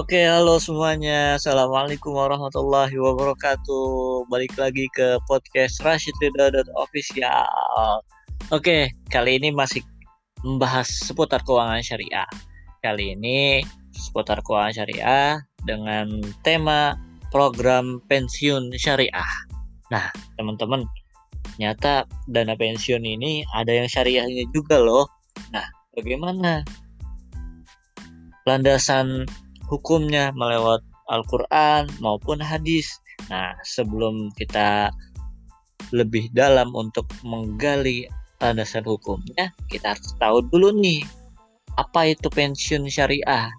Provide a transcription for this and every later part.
Oke, halo semuanya. Assalamualaikum warahmatullahi wabarakatuh. Balik lagi ke podcast Rashid Official. Oke, kali ini masih membahas seputar keuangan syariah. Kali ini seputar keuangan syariah dengan tema program pensiun syariah. Nah, teman-teman, ternyata dana pensiun ini ada yang syariahnya juga loh. Nah, bagaimana landasan hukumnya melewat Al-Quran maupun hadis. Nah, sebelum kita lebih dalam untuk menggali landasan hukumnya, kita harus tahu dulu nih, apa itu pensiun syariah.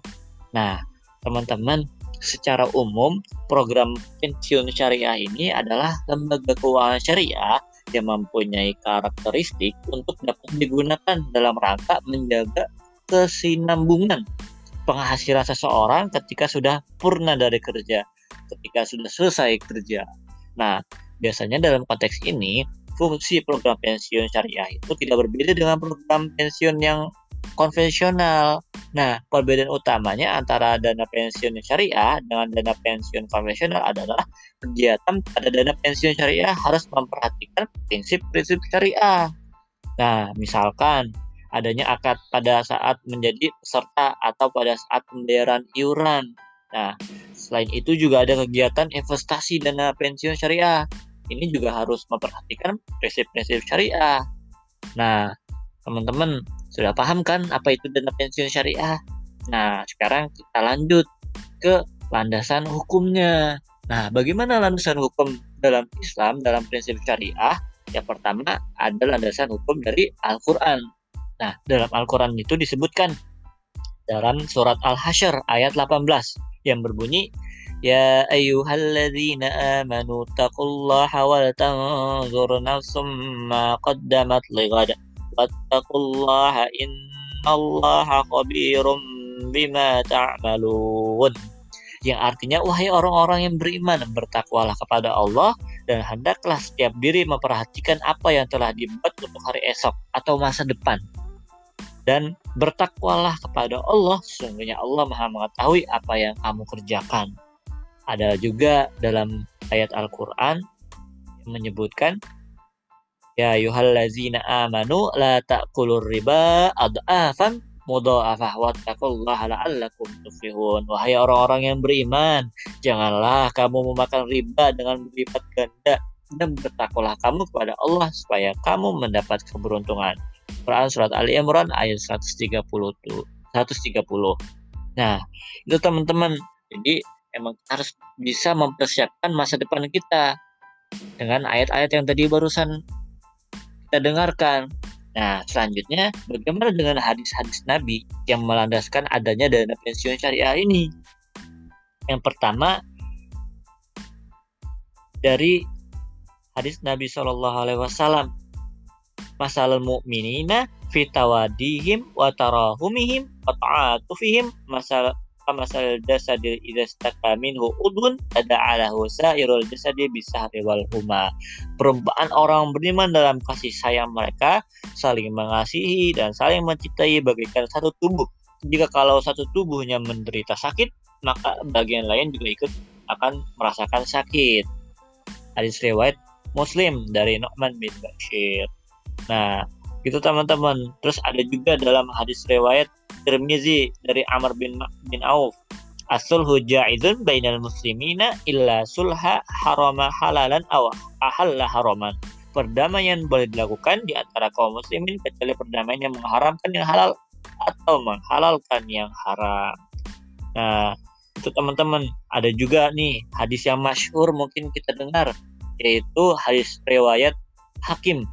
Nah, teman-teman, secara umum, program pensiun syariah ini adalah lembaga keuangan syariah yang mempunyai karakteristik untuk dapat digunakan dalam rangka menjaga kesinambungan penghasilan seseorang ketika sudah purna dari kerja, ketika sudah selesai kerja. Nah, biasanya dalam konteks ini, fungsi program pensiun syariah itu tidak berbeda dengan program pensiun yang konvensional. Nah, perbedaan utamanya antara dana pensiun syariah dengan dana pensiun konvensional adalah kegiatan pada dana pensiun syariah harus memperhatikan prinsip-prinsip syariah. Nah, misalkan adanya akad pada saat menjadi peserta atau pada saat pembayaran iuran. Nah, selain itu juga ada kegiatan investasi dana pensiun syariah. Ini juga harus memperhatikan prinsip-prinsip syariah. Nah, teman-teman sudah paham kan apa itu dana pensiun syariah? Nah, sekarang kita lanjut ke landasan hukumnya. Nah, bagaimana landasan hukum dalam Islam dalam prinsip syariah? Yang pertama ada landasan hukum dari Al-Qur'an. Nah, dalam Al-Quran itu disebutkan dalam surat Al-Hasyr ayat 18 yang berbunyi Ya ayyuhalladzina amanu taqullaha wal tanzur nafsum ma qaddamat lighad wattaqullaha innallaha khabirum bima ta'malun. Yang artinya wahai orang-orang yang beriman bertakwalah kepada Allah dan hendaklah setiap diri memperhatikan apa yang telah dibuat untuk hari esok atau masa depan dan bertakwalah kepada Allah sesungguhnya Allah maha mengetahui apa yang kamu kerjakan. Ada juga dalam ayat Al-Quran menyebutkan Ya yuhallazina amanu la ta'kulur riba ad'afan mudha'afah wattaqullaha la'allakum tuflihun. Wahai orang-orang yang beriman janganlah kamu memakan riba dengan berlipat ganda dan bertakwalah kamu kepada Allah supaya kamu mendapat keberuntungan Quran surat Ali Imran ayat 130 tuh 130 nah itu teman-teman jadi emang harus bisa mempersiapkan masa depan kita dengan ayat-ayat yang tadi barusan kita dengarkan Nah, selanjutnya bagaimana dengan hadis-hadis Nabi yang melandaskan adanya dana pensiun syariah ini? Yang pertama dari hadis Nabi Shallallahu Alaihi Wasallam masalul mu'minina fitawadihim wa tarahumihim wa ta'atufihim. Masal masal jasadil idza staka minhu udun ada ala sairul jasadi bisahri wal huma. Perumpamaan orang beriman dalam kasih sayang mereka saling mengasihi dan saling mencintai bagaikan satu tubuh. Jika kalau satu tubuhnya menderita sakit maka bagian lain juga ikut akan merasakan sakit. Hadis riwayat Muslim dari Nu'man bin Bashir Nah, gitu teman-teman. Terus ada juga dalam hadis riwayat Tirmizi dari Amr bin bin Auf. Asul hujaidun bainal muslimina illa sulha harama halalan aw ahalla haraman. Perdamaian boleh dilakukan di antara kaum muslimin kecuali perdamaian yang mengharamkan yang halal atau menghalalkan yang haram. Nah, itu teman-teman ada juga nih hadis yang masyhur mungkin kita dengar yaitu hadis riwayat Hakim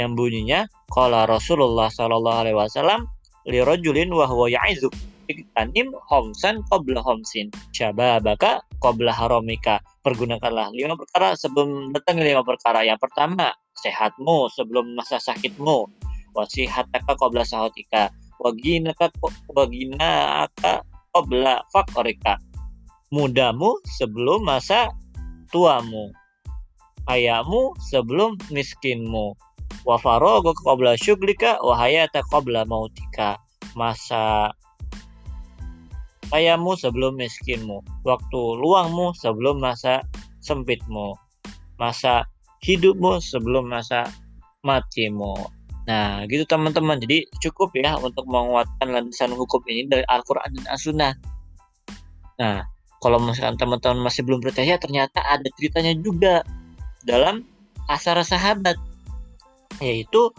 yang bunyinya qala Rasulullah sallallahu alaihi wasallam li rajulin wa huwa ya'izu iktanim homsan qabla homsin syababaka qabla haramika pergunakanlah lima perkara sebelum datang lima perkara. Yang pertama sehatmu sebelum masa sakitmu. Wasihataka qabla sahatika. Waginaka waginaka qabla fakrika. Mudamu sebelum masa tuamu. Ayamu sebelum miskinmu wa faraga qabla syuglika wa hayata qabla mautika masa kayamu sebelum miskinmu, waktu luangmu sebelum masa sempitmu, masa hidupmu sebelum masa matimu. Nah, gitu teman-teman. Jadi cukup ya untuk menguatkan landasan hukum ini dari Al-Quran dan As-Sunnah. Nah, kalau misalkan teman-teman masih belum percaya, ternyata ada ceritanya juga dalam asar sahabat. Yaitu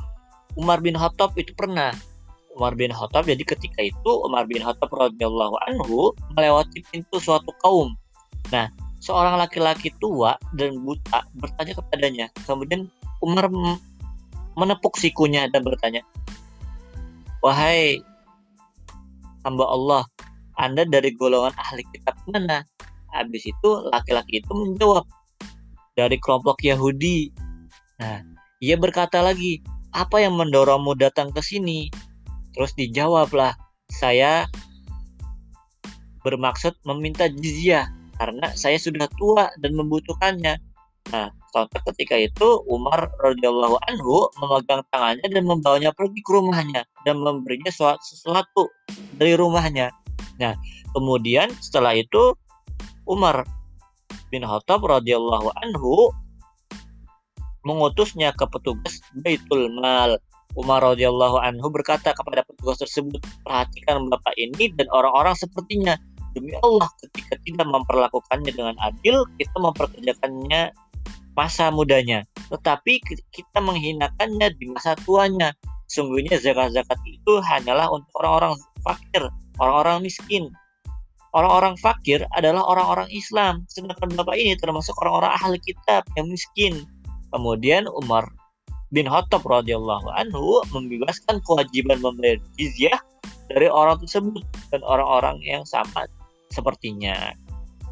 Umar bin Khattab itu pernah Umar bin Khattab jadi ketika itu Umar bin Khattab radhiyallahu anhu melewati pintu suatu kaum. Nah, seorang laki-laki tua dan buta bertanya kepadanya. Kemudian Umar menepuk sikunya dan bertanya, "Wahai hamba Allah, Anda dari golongan ahli kitab mana?" Habis itu laki-laki itu menjawab, "Dari kelompok Yahudi." Nah, ia berkata lagi, "Apa yang mendorongmu datang ke sini?" Terus dijawablah, "Saya bermaksud meminta jizyah karena saya sudah tua dan membutuhkannya." Nah, contoh ketika itu Umar radhiyallahu anhu memegang tangannya dan membawanya pergi ke rumahnya dan memberinya sesuatu dari rumahnya. Nah, kemudian setelah itu Umar bin Khattab radhiyallahu anhu mengutusnya ke petugas Baitul Mal. Umar radhiyallahu anhu berkata kepada petugas tersebut, "Perhatikan Bapak ini dan orang-orang sepertinya. Demi Allah, ketika tidak memperlakukannya dengan adil, kita memperkerjakannya masa mudanya, tetapi kita menghinakannya di masa tuanya. Sungguhnya zakat-zakat itu hanyalah untuk orang-orang fakir, orang-orang miskin. Orang-orang fakir adalah orang-orang Islam, sedangkan Bapak ini termasuk orang-orang ahli kitab yang miskin. Kemudian Umar bin Khattab radhiyallahu anhu membebaskan kewajiban membayar jizyah dari orang tersebut dan orang-orang yang sama sepertinya.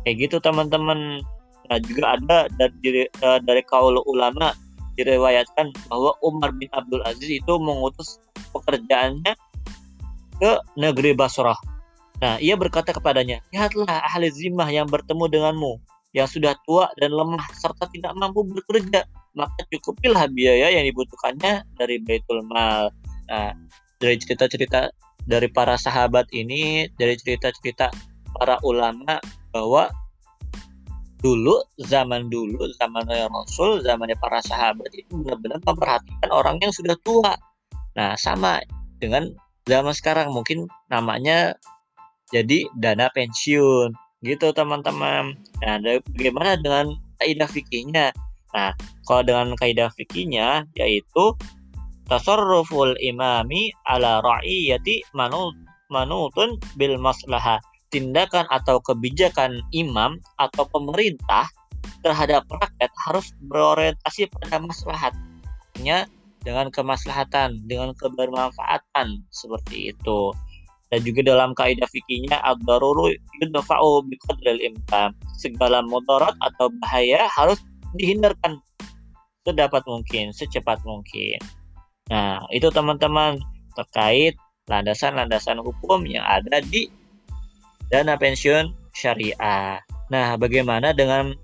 Kayak gitu teman-teman. Nah, juga ada dari uh, dari kaul ulama diriwayatkan bahwa Umar bin Abdul Aziz itu mengutus pekerjaannya ke negeri Basrah. Nah, ia berkata kepadanya, "Lihatlah ahli zimah yang bertemu denganmu, yang sudah tua dan lemah serta tidak mampu bekerja, maka cukupilah biaya yang dibutuhkannya dari Baitul Mal." Nah, dari cerita-cerita dari para sahabat ini, dari cerita-cerita para ulama bahwa dulu zaman dulu zaman Rasul zamannya para sahabat itu benar-benar memperhatikan orang yang sudah tua. Nah sama dengan zaman sekarang mungkin namanya jadi dana pensiun. Gitu teman-teman. Nah bagaimana dengan kaidah fikihnya nah kalau dengan kaidah fikihnya yaitu tasarruful imami ala ra'iyati manut manutun bil maslahah tindakan atau kebijakan imam atau pemerintah terhadap rakyat harus berorientasi pada maslahatnya dengan kemaslahatan, dengan kebermanfaatan seperti itu. Dan juga dalam kaidah fikihnya ad-daruru yudfa'u biqadril imkan. Segala mudarat atau bahaya harus dihindarkan sedapat mungkin, secepat mungkin. Nah, itu teman-teman terkait landasan-landasan hukum yang ada di dana pensiun syariah. Nah, bagaimana dengan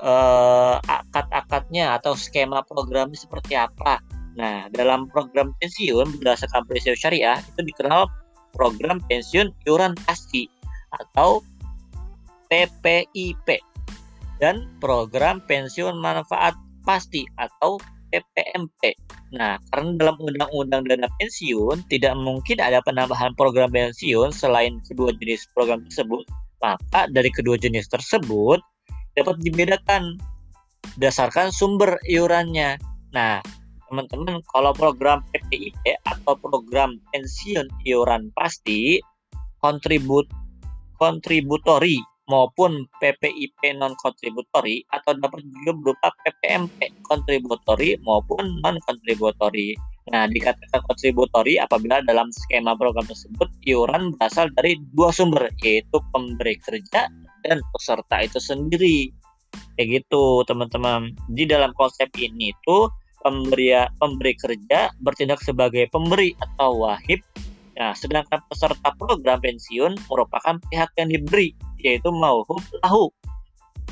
uh, akad-akadnya atau skema programnya seperti apa? Nah, dalam program pensiun berdasarkan pensiun syariah itu dikenal program pensiun iuran pasti atau PPIP dan program pensiun manfaat pasti atau PPMP. Nah, karena dalam undang-undang dana pensiun tidak mungkin ada penambahan program pensiun selain kedua jenis program tersebut, maka dari kedua jenis tersebut dapat dibedakan berdasarkan sumber iurannya. Nah, teman-teman, kalau program PPIP atau program pensiun iuran pasti kontribut kontributori maupun PPIP non kontributori atau dapat juga berupa PPMP kontributori maupun non kontributori. Nah, dikatakan kontributori apabila dalam skema program tersebut iuran berasal dari dua sumber yaitu pemberi kerja dan peserta itu sendiri. Kayak gitu, teman-teman. Di dalam konsep ini itu pemberi pemberi kerja bertindak sebagai pemberi atau wahib Nah, sedangkan peserta program pensiun merupakan pihak yang diberi, yaitu mauhub lahu.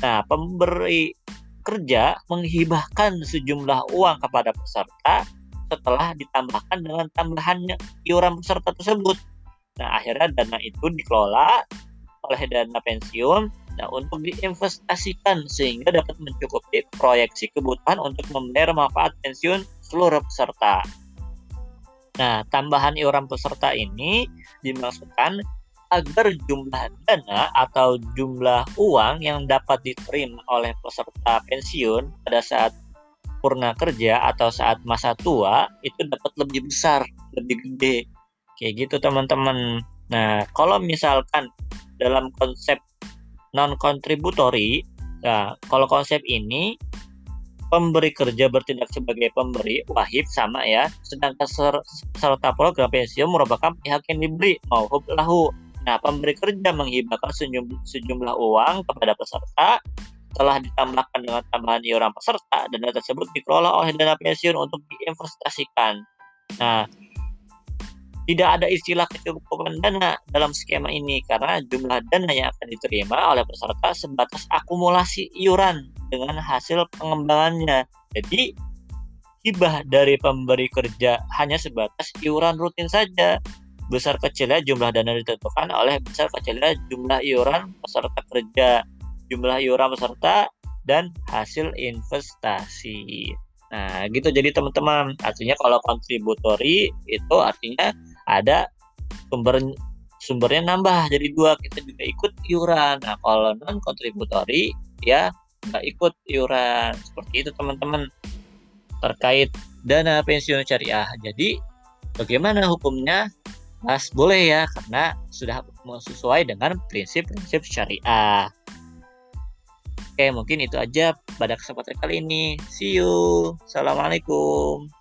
Nah, pemberi kerja menghibahkan sejumlah uang kepada peserta setelah ditambahkan dengan tambahannya iuran peserta tersebut. Nah, akhirnya dana itu dikelola oleh dana pensiun nah, untuk diinvestasikan sehingga dapat mencukupi proyeksi kebutuhan untuk membayar manfaat pensiun seluruh peserta. Nah, tambahan iuran peserta ini dimaksudkan agar jumlah dana atau jumlah uang yang dapat diterima oleh peserta pensiun pada saat purna kerja atau saat masa tua itu dapat lebih besar, lebih gede. Kayak gitu teman-teman. Nah, kalau misalkan dalam konsep non kontributori, nah kalau konsep ini pemberi kerja bertindak sebagai pemberi wahib sama ya, sedangkan serta program pensiun merupakan pihak yang diberi mau lahu. Nah, pemberi kerja menghibahkan sejumlah, uang kepada peserta telah ditambahkan dengan tambahan iuran peserta, dana tersebut dikelola oleh dana pensiun untuk diinvestasikan. Nah, tidak ada istilah kecukupan dana dalam skema ini karena jumlah dana yang akan diterima oleh peserta sebatas akumulasi iuran dengan hasil pengembangannya. Jadi, hibah dari pemberi kerja hanya sebatas iuran rutin saja. Besar kecilnya jumlah dana ditentukan oleh besar kecilnya jumlah iuran peserta kerja jumlah iuran peserta dan hasil investasi. Nah, gitu jadi teman-teman. Artinya kalau kontributori itu artinya ada sumber sumbernya nambah jadi dua kita juga ikut iuran. Nah, kalau non kontributori ya nggak ikut iuran seperti itu teman-teman terkait dana pensiun syariah. Jadi bagaimana hukumnya? Mas boleh ya karena sudah sesuai dengan prinsip-prinsip syariah. Oke, mungkin itu aja pada kesempatan kali ini. See you. Assalamualaikum.